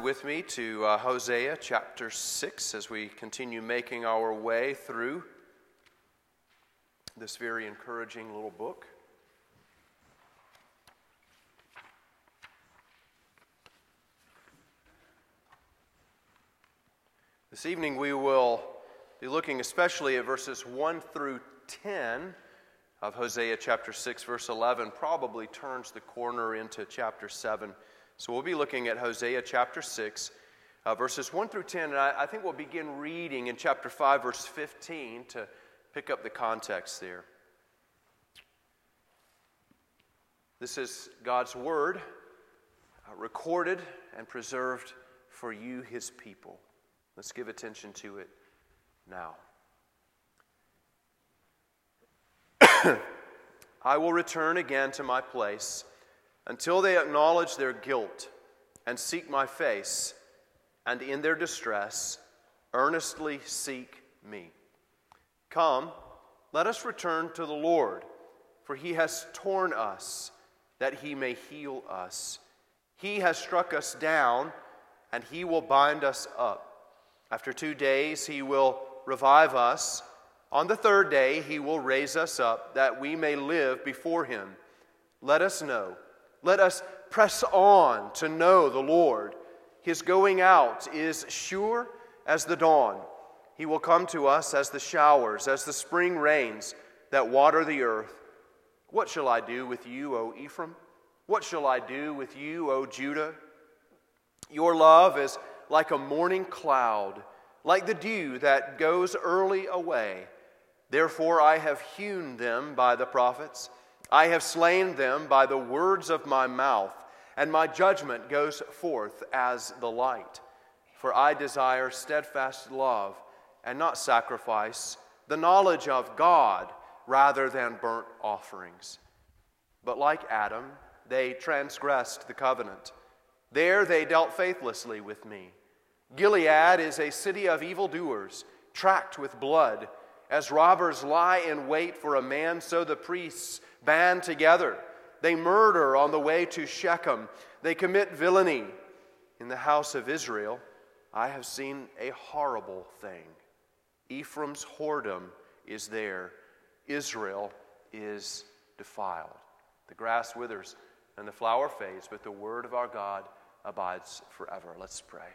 with me to uh, Hosea chapter 6 as we continue making our way through this very encouraging little book. This evening we will be looking especially at verses 1 through 10 of Hosea chapter 6, verse 11, probably turns the corner into chapter 7. So we'll be looking at Hosea chapter 6, uh, verses 1 through 10, and I, I think we'll begin reading in chapter 5, verse 15 to pick up the context there. This is God's word, uh, recorded and preserved for you, his people. Let's give attention to it now. I will return again to my place until they acknowledge their guilt and seek my face, and in their distress earnestly seek me. Come, let us return to the Lord, for he has torn us that he may heal us. He has struck us down, and he will bind us up. After two days, he will revive us. On the third day, he will raise us up, that we may live before him. Let us know let us press on to know the Lord. His going out is sure as the dawn. He will come to us as the showers, as the spring rains that water the earth. What shall I do with you, O Ephraim? What shall I do with you, O Judah? Your love is like a morning cloud, like the dew that goes early away. Therefore, I have hewn them by the prophets. I have slain them by the words of my mouth, and my judgment goes forth as the light. For I desire steadfast love and not sacrifice, the knowledge of God rather than burnt offerings. But like Adam, they transgressed the covenant. There they dealt faithlessly with me. Gilead is a city of evildoers, tracked with blood. As robbers lie in wait for a man, so the priests band together. They murder on the way to Shechem. They commit villainy. In the house of Israel, I have seen a horrible thing. Ephraim's whoredom is there, Israel is defiled. The grass withers and the flower fades, but the word of our God abides forever. Let's pray.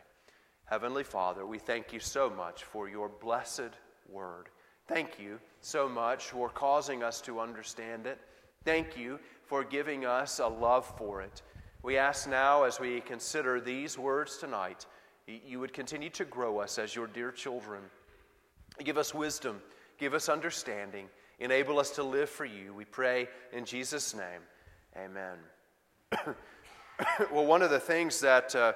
Heavenly Father, we thank you so much for your blessed word. Thank you so much for causing us to understand it. Thank you for giving us a love for it. We ask now, as we consider these words tonight, you would continue to grow us as your dear children. Give us wisdom, give us understanding, enable us to live for you. We pray in Jesus' name. Amen. well, one of the things that uh,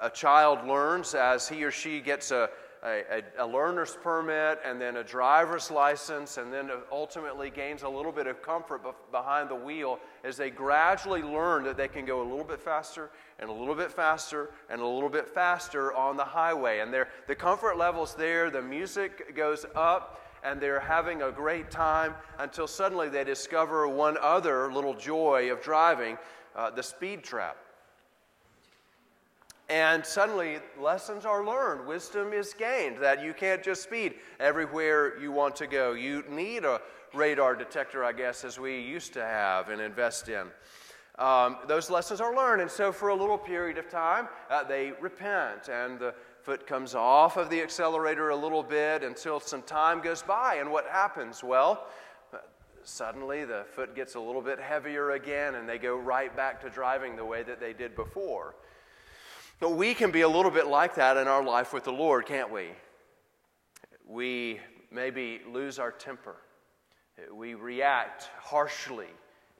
a child learns as he or she gets a a, a, a, learner's permit and then a driver's license, and then ultimately gains a little bit of comfort behind the wheel as they gradually learn that they can go a little bit faster and a little bit faster and a little bit faster on the highway. And the comfort level's there, the music goes up, and they're having a great time until suddenly they discover one other little joy of driving uh, the speed trap. And suddenly, lessons are learned. Wisdom is gained that you can't just speed everywhere you want to go. You need a radar detector, I guess, as we used to have and invest in. Um, those lessons are learned. And so, for a little period of time, uh, they repent, and the foot comes off of the accelerator a little bit until some time goes by. And what happens? Well, suddenly the foot gets a little bit heavier again, and they go right back to driving the way that they did before. But we can be a little bit like that in our life with the Lord, can't we? We maybe lose our temper. We react harshly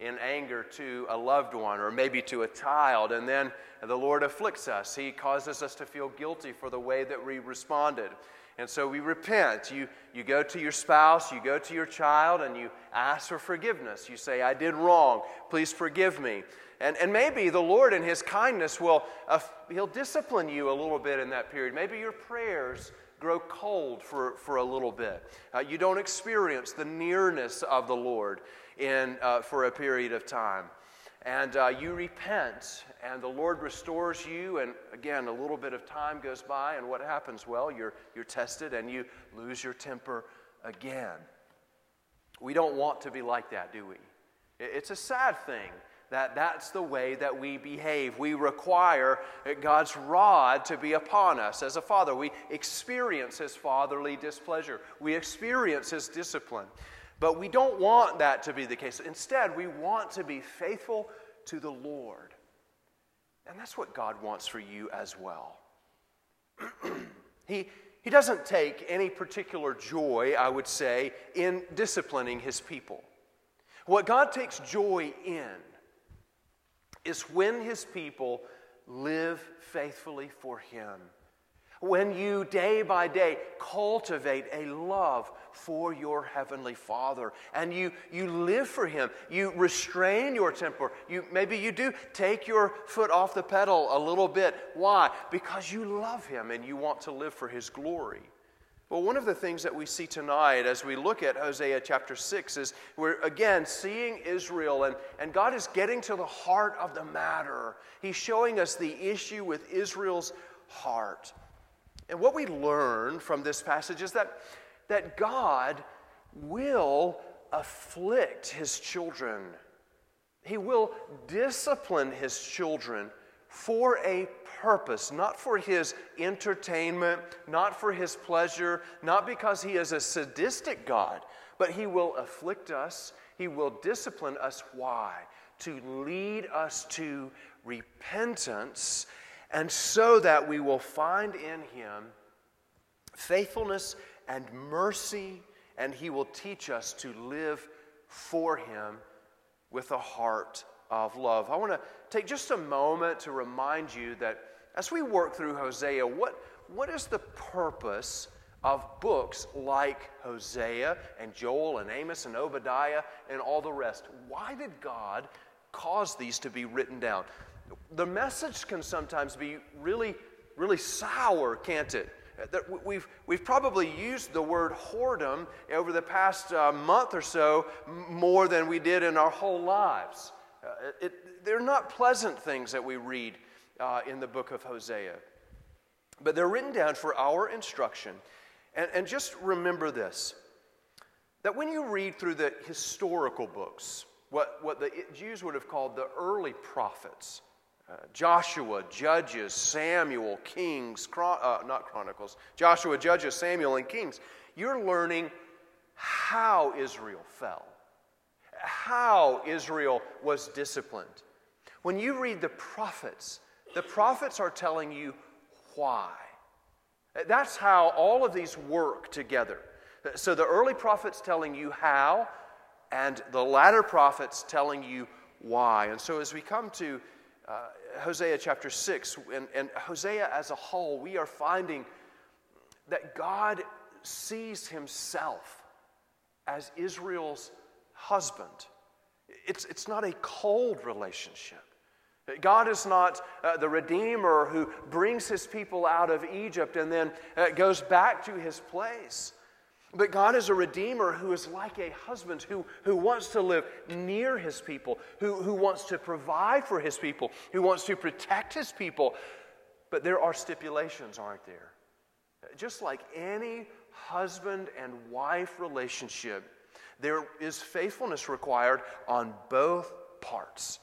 in anger to a loved one or maybe to a child, and then the Lord afflicts us. He causes us to feel guilty for the way that we responded. And so we repent. You, you go to your spouse, you go to your child, and you ask for forgiveness. You say, I did wrong. Please forgive me. And, and maybe the Lord, in His kindness, will uh, He'll discipline you a little bit in that period. Maybe your prayers grow cold for, for a little bit. Uh, you don't experience the nearness of the Lord in, uh, for a period of time. And uh, you repent, and the Lord restores you, and again, a little bit of time goes by, and what happens? Well, you're, you're tested and you lose your temper again. We don't want to be like that, do we? It's a sad thing that that's the way that we behave. We require God's rod to be upon us as a father. We experience His fatherly displeasure, we experience His discipline. But we don't want that to be the case. Instead, we want to be faithful to the Lord. And that's what God wants for you as well. he, he doesn't take any particular joy, I would say, in disciplining his people. What God takes joy in is when his people live faithfully for him when you day by day cultivate a love for your heavenly father and you, you live for him you restrain your temper you maybe you do take your foot off the pedal a little bit why because you love him and you want to live for his glory well, one of the things that we see tonight as we look at Hosea chapter 6 is we're again seeing Israel, and, and God is getting to the heart of the matter. He's showing us the issue with Israel's heart. And what we learn from this passage is that, that God will afflict his children. He will discipline his children for a purpose, not for his entertainment, not for his pleasure, not because he is a sadistic God, but he will afflict us, he will discipline us. Why? To lead us to repentance and so that we will find in him faithfulness and mercy, and he will teach us to live for him with a heart of love. I want to take just a moment to remind you that as we work through Hosea, what, what is the purpose of books like Hosea and Joel and Amos and Obadiah and all the rest? Why did God cause these to be written down? The message can sometimes be really, really sour, can't it? That we've, we've probably used the word whoredom over the past uh, month or so more than we did in our whole lives. Uh, it, they're not pleasant things that we read uh, in the book of Hosea, but they're written down for our instruction. And, and just remember this that when you read through the historical books, what, what the Jews would have called the early prophets, uh, Joshua, Judges, Samuel, Kings, Chron- uh, not Chronicles, Joshua, Judges, Samuel, and Kings, you're learning how Israel fell, how Israel was disciplined. When you read the prophets, the prophets are telling you why. That's how all of these work together. So the early prophets telling you how, and the latter prophets telling you why. And so as we come to uh, Hosea chapter 6 and, and Hosea as a whole, we are finding that God sees himself as Israel's husband. It's, it's not a cold relationship. God is not uh, the Redeemer who brings his people out of Egypt and then uh, goes back to his place. But God is a redeemer who is like a husband who, who wants to live near his people, who, who wants to provide for his people, who wants to protect his people. But there are stipulations, aren't there? Just like any husband and wife relationship, there is faithfulness required on both parts.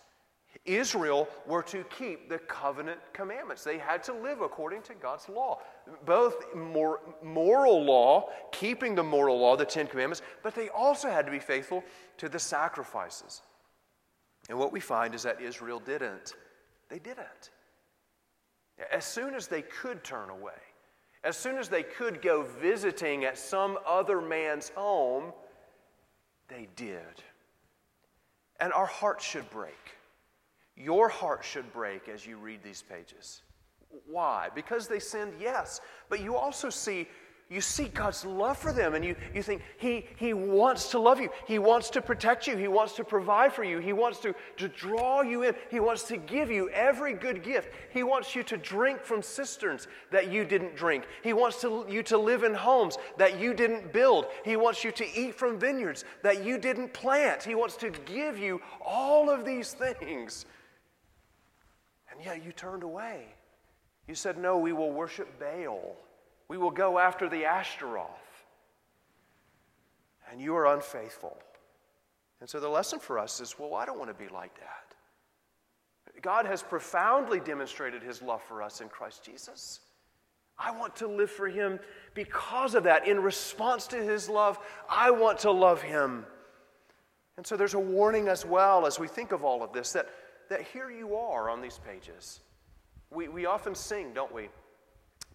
Israel were to keep the covenant commandments. They had to live according to God's law, both moral law, keeping the moral law, the Ten Commandments, but they also had to be faithful to the sacrifices. And what we find is that Israel didn't. They didn't. As soon as they could turn away, as soon as they could go visiting at some other man's home, they did. And our hearts should break your heart should break as you read these pages. Why? Because they sinned, yes. But you also see you see God's love for them and you, you think he, he wants to love you. He wants to protect you. He wants to provide for you. He wants to, to draw you in. He wants to give you every good gift. He wants you to drink from cisterns that you didn't drink. He wants to, you to live in homes that you didn't build. He wants you to eat from vineyards that you didn't plant. He wants to give you all of these things. And yet you turned away. You said, No, we will worship Baal. We will go after the Ashtaroth. And you are unfaithful. And so the lesson for us is well, I don't want to be like that. God has profoundly demonstrated his love for us in Christ Jesus. I want to live for him because of that. In response to his love, I want to love him. And so there's a warning as well as we think of all of this that, that here you are on these pages. We, we often sing, don't we?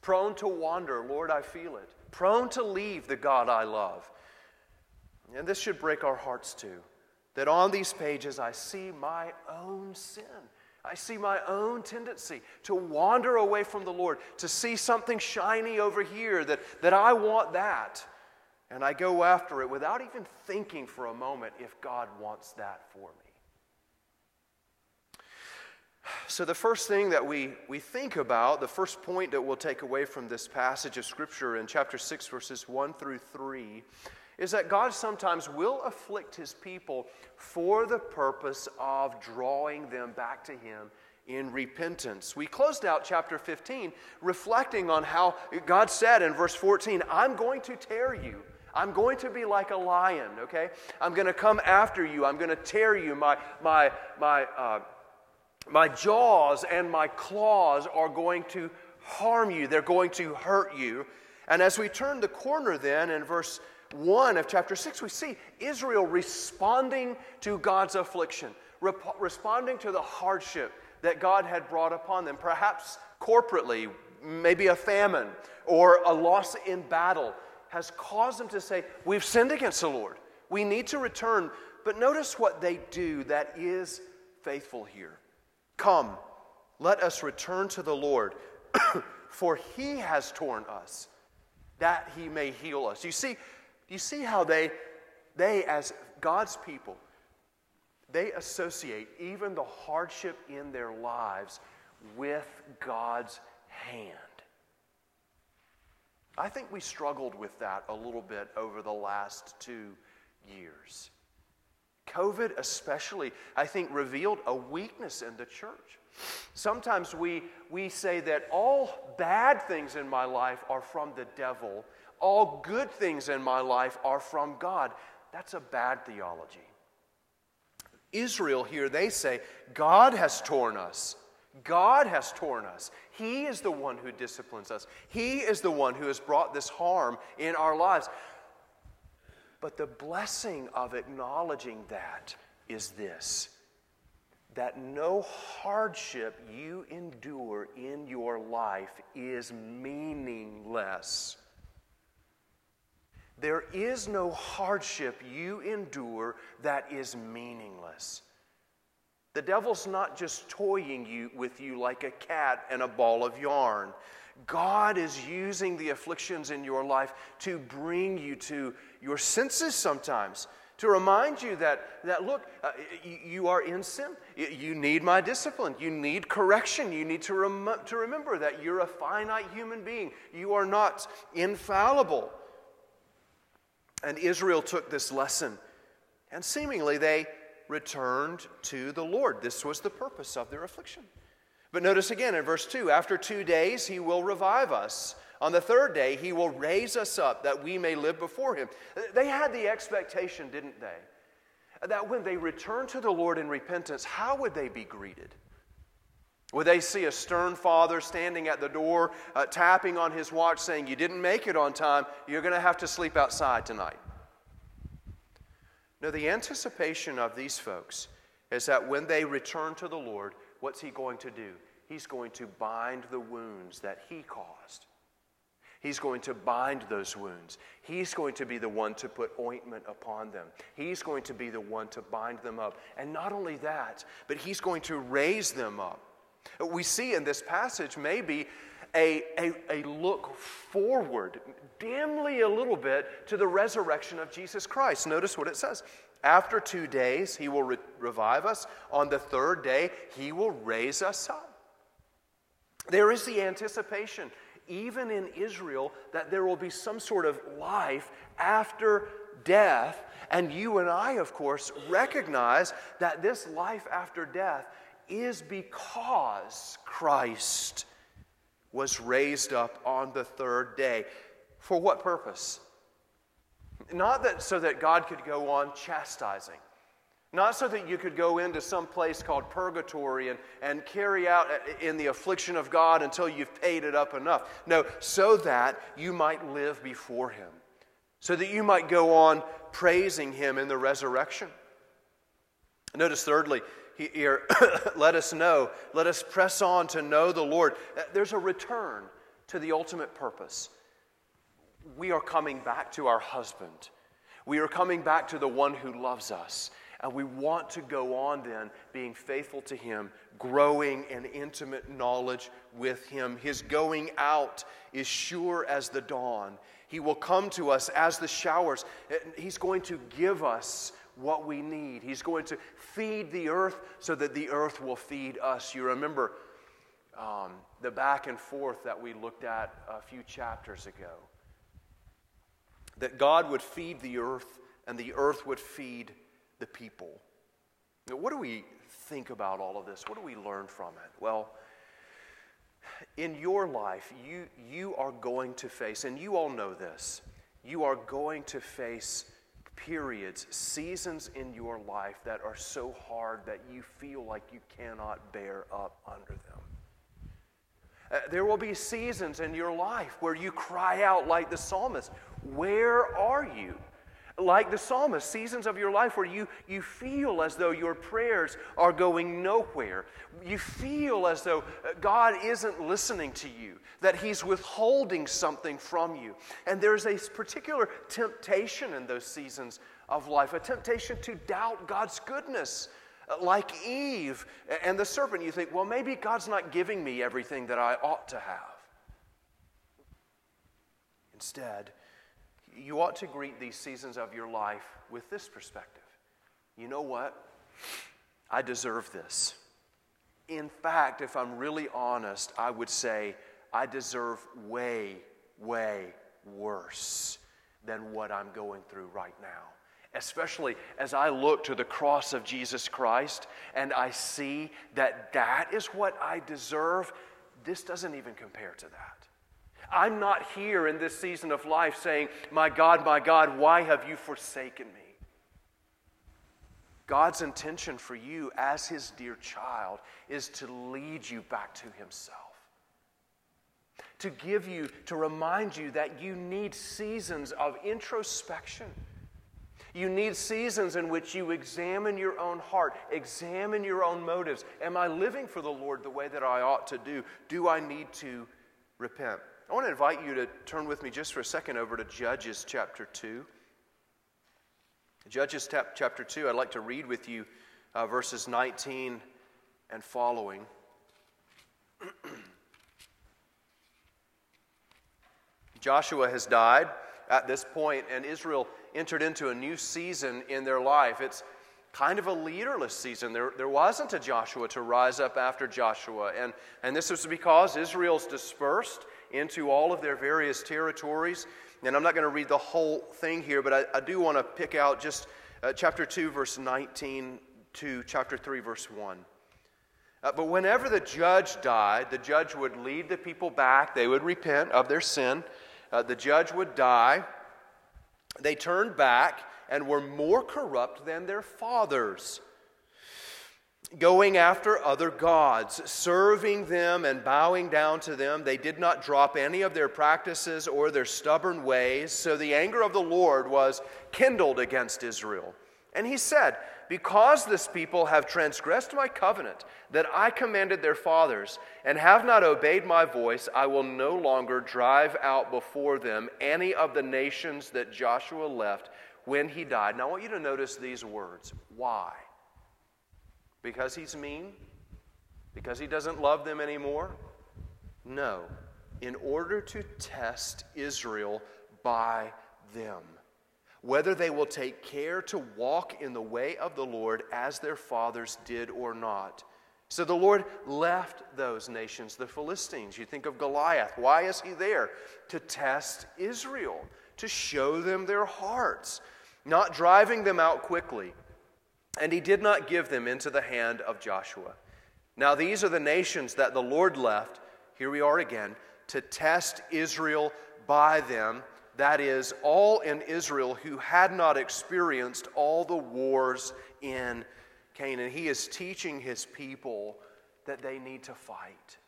Prone to wander, Lord, I feel it. Prone to leave the God I love. And this should break our hearts too. That on these pages I see my own sin. I see my own tendency to wander away from the Lord, to see something shiny over here, that, that I want that. And I go after it without even thinking for a moment if God wants that for me. So, the first thing that we, we think about, the first point that we'll take away from this passage of Scripture in chapter 6, verses 1 through 3, is that God sometimes will afflict his people for the purpose of drawing them back to him in repentance. We closed out chapter 15 reflecting on how God said in verse 14, I'm going to tear you. I'm going to be like a lion, okay? I'm going to come after you. I'm going to tear you. My, my, my, uh, my jaws and my claws are going to harm you, they're going to hurt you. And as we turn the corner, then, in verse 1 of chapter 6, we see Israel responding to God's affliction, rep- responding to the hardship that God had brought upon them, perhaps corporately, maybe a famine or a loss in battle, has caused them to say, We've sinned against the Lord. We need to return. But notice what they do that is faithful here. Come, let us return to the Lord, for he has torn us, that he may heal us. You see, you see how they, they as God's people, they associate even the hardship in their lives with God's hand. I think we struggled with that a little bit over the last two years. COVID, especially, I think, revealed a weakness in the church. Sometimes we, we say that all bad things in my life are from the devil, all good things in my life are from God. That's a bad theology. Israel here, they say, God has torn us. God has torn us. He is the one who disciplines us. He is the one who has brought this harm in our lives. But the blessing of acknowledging that is this that no hardship you endure in your life is meaningless. There is no hardship you endure that is meaningless. The devil's not just toying you with you like a cat and a ball of yarn. God is using the afflictions in your life to bring you to your senses sometimes, to remind you that, that look, uh, you, you, are in sin. You, you, need my discipline. You need correction. You need to, rem- to remember that you're a finite human being. You are not infallible. And Israel took this lesson, and seemingly they returned to the Lord. This was the purpose of their affliction. But notice again in verse 2 after two days, he will revive us. On the third day, he will raise us up that we may live before him. They had the expectation, didn't they? That when they returned to the Lord in repentance, how would they be greeted? Would they see a stern father standing at the door, uh, tapping on his watch, saying, You didn't make it on time, you're going to have to sleep outside tonight? No, the anticipation of these folks is that when they return to the Lord, what's he going to do? He's going to bind the wounds that he caused. He's going to bind those wounds. He's going to be the one to put ointment upon them. He's going to be the one to bind them up. And not only that, but He's going to raise them up. We see in this passage maybe a, a, a look forward, dimly a little bit, to the resurrection of Jesus Christ. Notice what it says. After two days, he will re- revive us. On the third day, he will raise us up. There is the anticipation, even in Israel, that there will be some sort of life after death. And you and I, of course, recognize that this life after death is because Christ was raised up on the third day. For what purpose? Not that so that God could go on chastising. Not so that you could go into some place called purgatory and, and carry out in the affliction of God until you've paid it up enough. No, so that you might live before Him. So that you might go on praising Him in the resurrection. Notice, thirdly, here, let us know, let us press on to know the Lord. Uh, there's a return to the ultimate purpose. We are coming back to our husband. We are coming back to the one who loves us. And we want to go on then being faithful to Him, growing in intimate knowledge with Him. His going out is sure as the dawn. He will come to us as the showers. He's going to give us what we need. He's going to feed the earth so that the earth will feed us. You remember um, the back and forth that we looked at a few chapters ago. That God would feed the earth and the earth would feed the people. Now, what do we think about all of this? What do we learn from it? Well, in your life, you, you are going to face, and you all know this, you are going to face periods, seasons in your life that are so hard that you feel like you cannot bear up under them. Uh, there will be seasons in your life where you cry out like the psalmist, Where are you? Like the psalmist, seasons of your life where you, you feel as though your prayers are going nowhere. You feel as though uh, God isn't listening to you, that He's withholding something from you. And there's a particular temptation in those seasons of life, a temptation to doubt God's goodness. Uh, like Eve and the serpent, you think, well, maybe God's not giving me everything that I ought to have. Instead, you ought to greet these seasons of your life with this perspective. You know what? I deserve this. In fact, if I'm really honest, I would say I deserve way, way worse than what I'm going through right now. Especially as I look to the cross of Jesus Christ and I see that that is what I deserve, this doesn't even compare to that. I'm not here in this season of life saying, My God, my God, why have you forsaken me? God's intention for you as his dear child is to lead you back to himself. To give you, to remind you that you need seasons of introspection. You need seasons in which you examine your own heart, examine your own motives. Am I living for the Lord the way that I ought to do? Do I need to repent? I want to invite you to turn with me just for a second over to Judges chapter 2. Judges chapter 2, I'd like to read with you uh, verses 19 and following. Joshua has died at this point, and Israel entered into a new season in their life. It's kind of a leaderless season. There, there wasn't a Joshua to rise up after Joshua. And, and this was because Israel's dispersed into all of their various territories. And I'm not going to read the whole thing here, but I, I do want to pick out just uh, chapter 2, verse 19 to chapter 3, verse 1. Uh, but whenever the judge died, the judge would lead the people back. They would repent of their sin. Uh, the judge would die. They turned back and were more corrupt than their fathers going after other gods, serving them and bowing down to them. They did not drop any of their practices or their stubborn ways. So the anger of the Lord was kindled against Israel. And he said, Because this people have transgressed my covenant that I commanded their fathers, and have not obeyed my voice, I will no longer drive out before them any of the nations that Joshua left when he died. Now I want you to notice these words. Why? Because he's mean? Because he doesn't love them anymore? No. in order to test Israel by them, whether they will take care to walk in the way of the Lord as their fathers did or not. So the Lord left those nations, the Philistines. You think of Goliath. Why is he there? To test Israel, to show them their hearts, not driving them out quickly. And he did not give them into the hand of Joshua. Now, these are the nations that the Lord left, here we are again, to test Israel by them. That is, all in Israel who had not experienced all the wars in Canaan. He is teaching his people that they need to fight.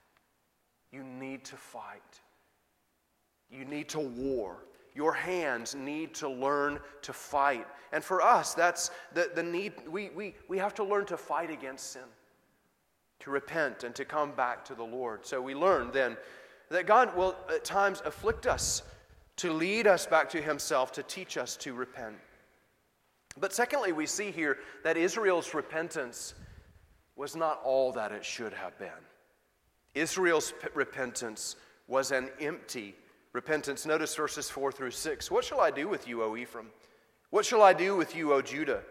You need to fight. You need to war. Your hands need to learn to fight. And for us, that's the, the need. We, we, we have to learn to fight against sin, to repent, and to come back to the Lord. So we learn then that God will at times afflict us to lead us back to Himself, to teach us to repent. But secondly, we see here that Israel's repentance was not all that it should have been. Israel's repentance was an empty repentance. Notice verses 4 through 6. What shall I do with you, O Ephraim? What shall I do with you, O Judah?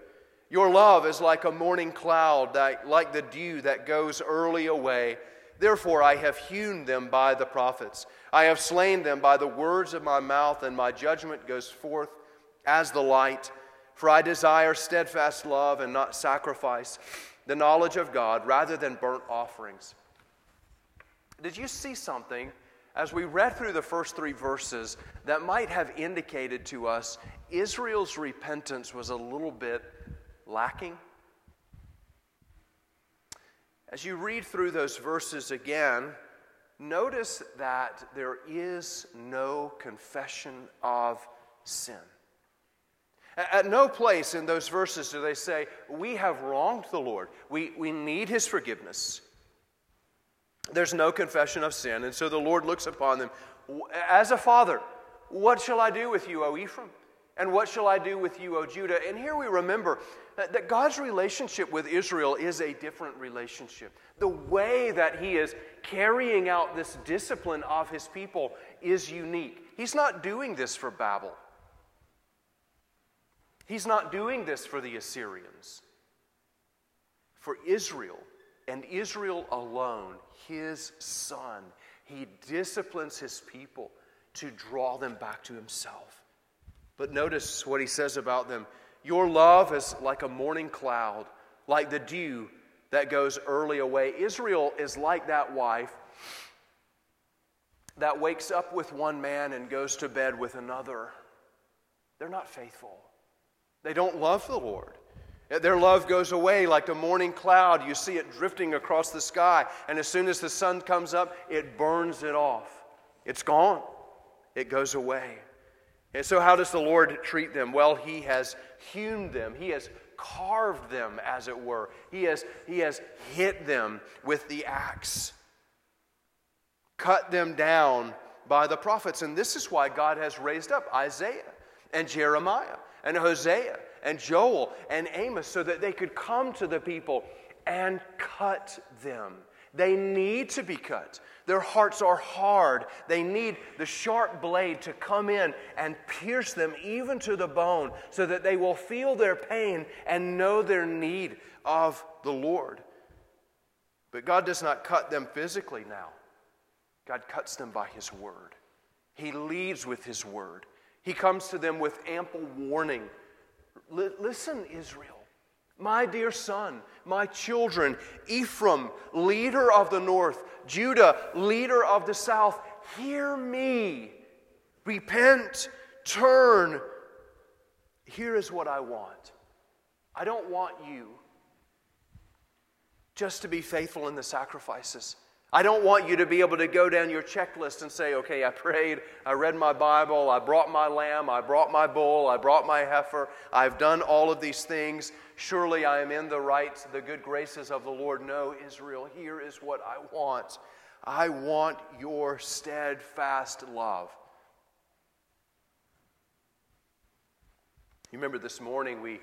Your love is like a morning cloud, like the dew that goes early away. Therefore, I have hewn them by the prophets. I have slain them by the words of my mouth, and my judgment goes forth as the light. For I desire steadfast love and not sacrifice, the knowledge of God rather than burnt offerings. Did you see something as we read through the first three verses that might have indicated to us Israel's repentance was a little bit lacking? As you read through those verses again, notice that there is no confession of sin. At no place in those verses do they say, We have wronged the Lord. We, we need his forgiveness. There's no confession of sin. And so the Lord looks upon them as a father. What shall I do with you, O Ephraim? And what shall I do with you, O Judah? And here we remember that God's relationship with Israel is a different relationship. The way that He is carrying out this discipline of His people is unique. He's not doing this for Babel. He's not doing this for the Assyrians. For Israel, and Israel alone, his son, he disciplines his people to draw them back to himself. But notice what he says about them Your love is like a morning cloud, like the dew that goes early away. Israel is like that wife that wakes up with one man and goes to bed with another. They're not faithful. They don't love the Lord. Their love goes away like a morning cloud. You see it drifting across the sky, and as soon as the sun comes up, it burns it off. It's gone, it goes away. And so, how does the Lord treat them? Well, He has hewn them, He has carved them, as it were. He has, he has hit them with the axe, cut them down by the prophets. And this is why God has raised up Isaiah and Jeremiah and Hosea and Joel and Amos so that they could come to the people and cut them. They need to be cut. Their hearts are hard. They need the sharp blade to come in and pierce them even to the bone so that they will feel their pain and know their need of the Lord. But God does not cut them physically now, God cuts them by His word. He leads with His word. He comes to them with ample warning. Listen, Israel, my dear son, my children, Ephraim, leader of the north, Judah, leader of the south, hear me. Repent, turn. Here is what I want. I don't want you just to be faithful in the sacrifices. I don't want you to be able to go down your checklist and say, okay, I prayed, I read my Bible, I brought my lamb, I brought my bull, I brought my heifer, I've done all of these things. Surely I am in the right, the good graces of the Lord. No, Israel, here is what I want. I want your steadfast love. You remember this morning we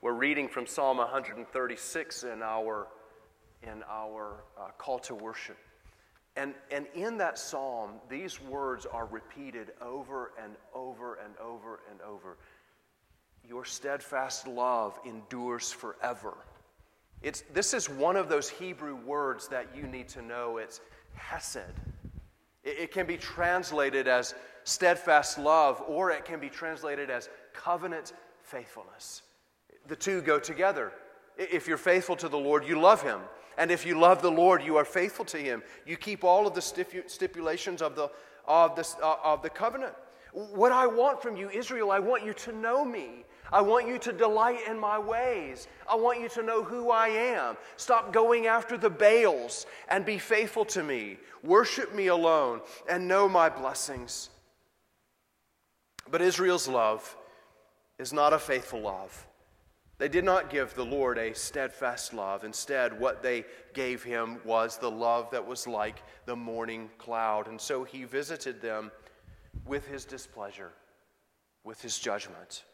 were reading from Psalm 136 in our, in our uh, call to worship. And, and in that psalm, these words are repeated over and over and over and over. Your steadfast love endures forever. It's, this is one of those Hebrew words that you need to know. It's hesed. It, it can be translated as steadfast love, or it can be translated as covenant faithfulness. The two go together. If you're faithful to the Lord, you love him. And if you love the Lord, you are faithful to him. You keep all of the stipulations of the, of the, uh, of the covenant. What I want from you, Israel, I want you to know me. I want you to delight in my ways. I want you to know who I am. Stop going after the Baals and be faithful to me. Worship me alone and know my blessings. But Israel's love is not a faithful love. They did not give the Lord a steadfast love. Instead, what they gave him was the love that was like the morning cloud. And so he visited them with his displeasure, with his judgment.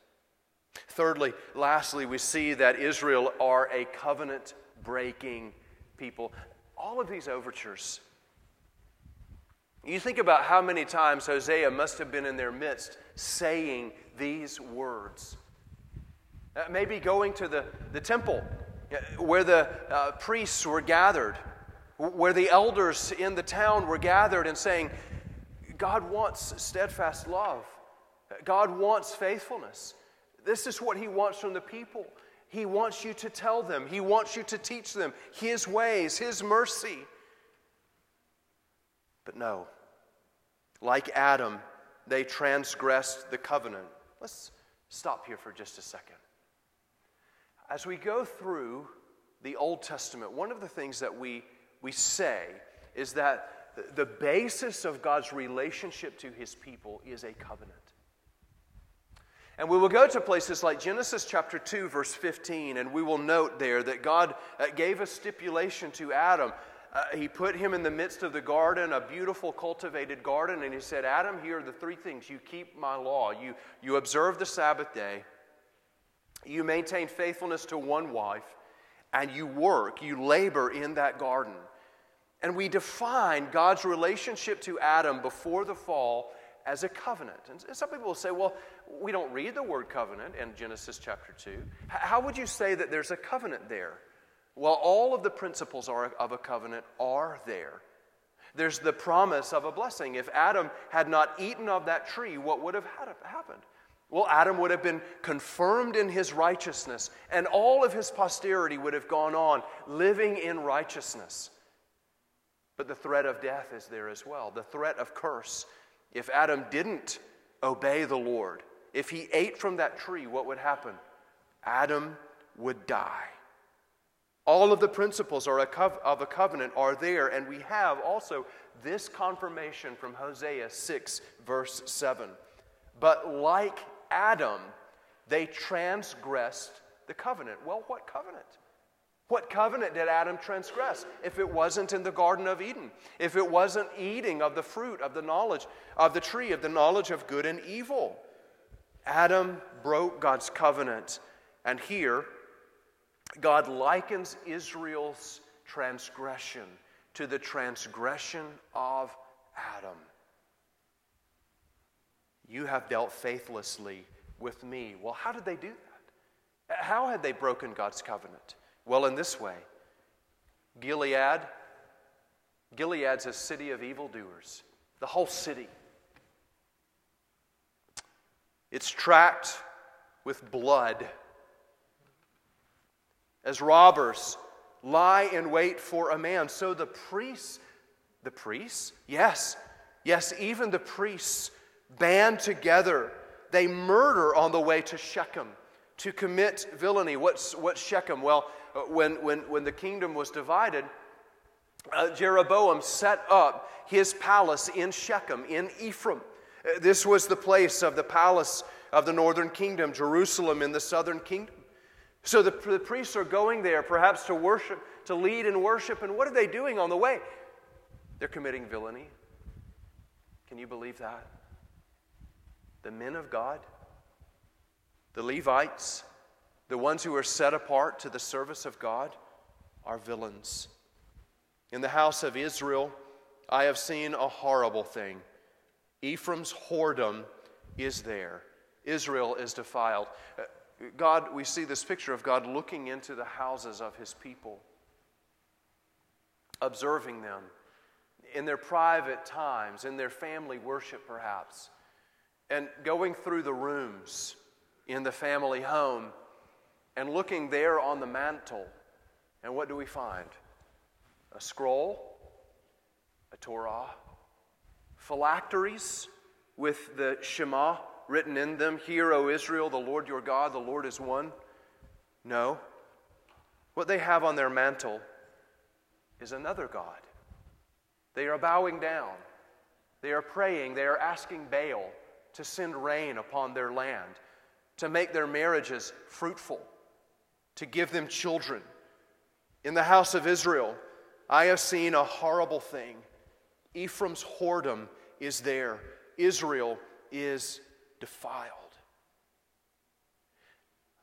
Thirdly, lastly, we see that Israel are a covenant breaking people. All of these overtures, you think about how many times Hosea must have been in their midst saying these words. Uh, maybe going to the, the temple uh, where the uh, priests were gathered, where the elders in the town were gathered and saying, God wants steadfast love, God wants faithfulness. This is what He wants from the people. He wants you to tell them, He wants you to teach them His ways, His mercy. But no, like Adam, they transgressed the covenant. Let's stop here for just a second. As we go through the Old Testament, one of the things that we, we say is that the basis of God's relationship to his people is a covenant. And we will go to places like Genesis chapter 2, verse 15, and we will note there that God uh, gave a stipulation to Adam. Uh, he put him in the midst of the garden, a beautiful cultivated garden, and he said, Adam, here are the three things. You keep my law, you, you observe the Sabbath day, you maintain faithfulness to one wife, and you work, you labor in that garden. And we define God's relationship to Adam before the fall as a covenant. And some people will say, well, we don't read the word covenant in Genesis chapter 2. How would you say that there's a covenant there? Well, all of the principles are, of a covenant are there. There's the promise of a blessing. If Adam had not eaten of that tree, what would have happened? Well, Adam would have been confirmed in his righteousness, and all of his posterity would have gone on living in righteousness. But the threat of death is there as well, the threat of curse. If Adam didn't obey the Lord, if he ate from that tree, what would happen? Adam would die. All of the principles are of a covenant are there, and we have also this confirmation from Hosea 6, verse 7. But like Adam, they transgressed the covenant. Well, what covenant? What covenant did Adam transgress if it wasn't in the Garden of Eden? If it wasn't eating of the fruit of the knowledge of the tree of the knowledge of good and evil? Adam broke God's covenant. And here, God likens Israel's transgression to the transgression of Adam. You have dealt faithlessly with me. Well, how did they do that? How had they broken God's covenant? Well, in this way Gilead, Gilead's a city of evildoers, the whole city. It's tracked with blood. As robbers lie in wait for a man, so the priests, the priests, yes, yes, even the priests band together. They murder on the way to Shechem to commit villainy. What's, what's Shechem? Well, uh, when, when, when the kingdom was divided, uh, Jeroboam set up his palace in Shechem, in Ephraim. Uh, this was the place of the palace of the northern kingdom, Jerusalem in the southern kingdom. So the, the priests are going there perhaps to worship, to lead in worship, and what are they doing on the way? They're committing villainy. Can you believe that? The men of God, the Levites, the ones who are set apart to the service of God, are villains. In the house of Israel, I have seen a horrible thing. Ephraim's whoredom is there. Israel is defiled. Uh, God, we see this picture of God looking into the houses of his people, observing them in their private times, in their family worship perhaps, and going through the rooms in the family home and looking there on the mantle. And what do we find? A scroll, a Torah, phylacteries with the Shema written in them Hear, O Israel, the Lord your God, the Lord is one? No. What they have on their mantle is another God. They are bowing down. They are praying. They are asking Baal to send rain upon their land, to make their marriages fruitful, to give them children. In the house of Israel, I have seen a horrible thing. Ephraim's whoredom is there, Israel is defiled.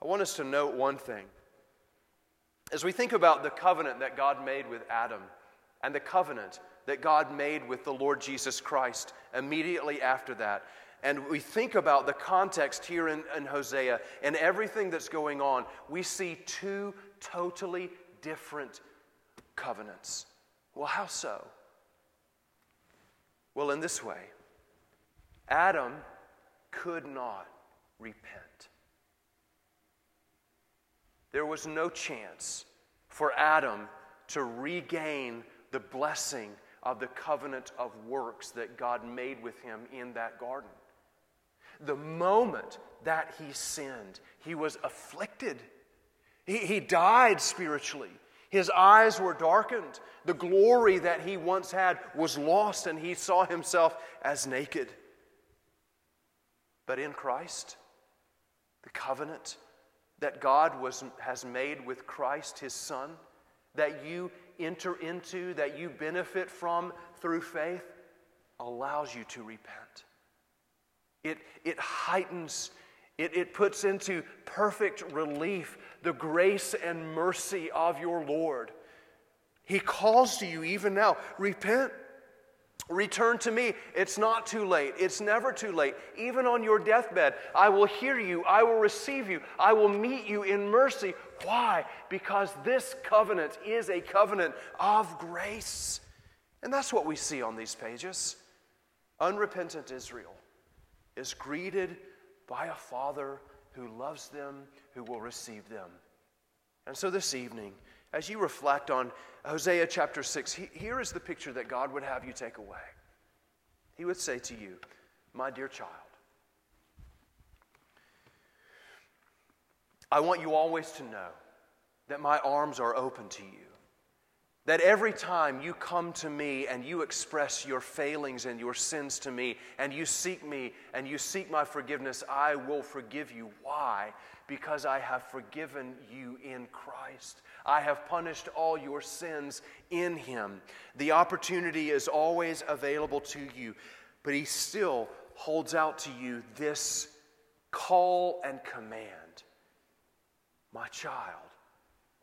I want us to note one thing. As we think about the covenant that God made with Adam and the covenant that God made with the Lord Jesus Christ immediately after that, and we think about the context here in, in, Hosea and everything that's going on, we see two totally different covenants. Well, how so? Well, in this way Adam could not repent. There was no chance for Adam to regain the blessing of the covenant of works that God made with him in that garden. The moment that he sinned, he was afflicted. He, he died spiritually. His eyes were darkened. The glory that he once had was lost, and he saw himself as naked. But in Christ, the covenant that God was, has made with Christ, his Son, that you enter into, that you benefit from through faith, allows you to repent. It, it heightens, it, it puts into perfect relief the grace and mercy of your Lord. He calls to you even now repent. Return to me. It's not too late. It's never too late. Even on your deathbed, I will hear you. I will receive you. I will meet you in mercy. Why? Because this covenant is a covenant of grace. And that's what we see on these pages. Unrepentant Israel is greeted by a father who loves them, who will receive them. And so this evening, as you reflect on Hosea chapter 6, he, here is the picture that God would have you take away. He would say to you, My dear child, I want you always to know that my arms are open to you. That every time you come to me and you express your failings and your sins to me, and you seek me and you seek my forgiveness, I will forgive you. Why? Because I have forgiven you in Christ. I have punished all your sins in him. The opportunity is always available to you, but he still holds out to you this call and command My child,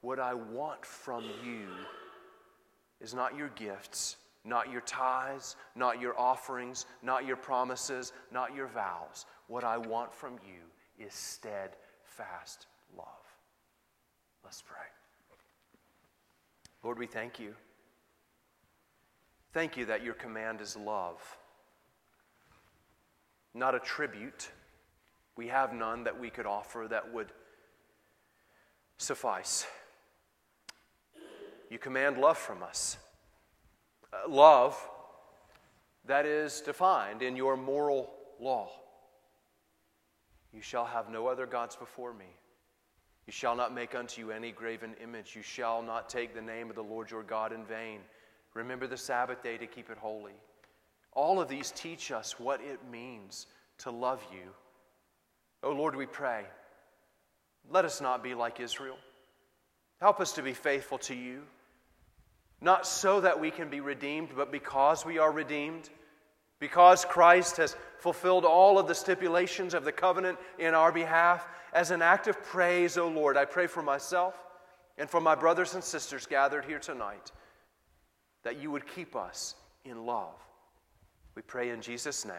what I want from you is not your gifts, not your tithes, not your offerings, not your promises, not your vows. What I want from you is steadfast love. Let's pray. Lord, we thank you. Thank you that your command is love, not a tribute. We have none that we could offer that would suffice. You command love from us. Uh, love that is defined in your moral law. You shall have no other gods before me. You shall not make unto you any graven image. You shall not take the name of the Lord your God in vain. Remember the Sabbath day to keep it holy. All of these teach us what it means to love you. Oh Lord, we pray. Let us not be like Israel. Help us to be faithful to you. Not so that we can be redeemed, but because we are redeemed. Because Christ has fulfilled all of the stipulations of the covenant in our behalf, as an act of praise, O oh Lord, I pray for myself and for my brothers and sisters gathered here tonight that you would keep us in love. We pray in Jesus' name.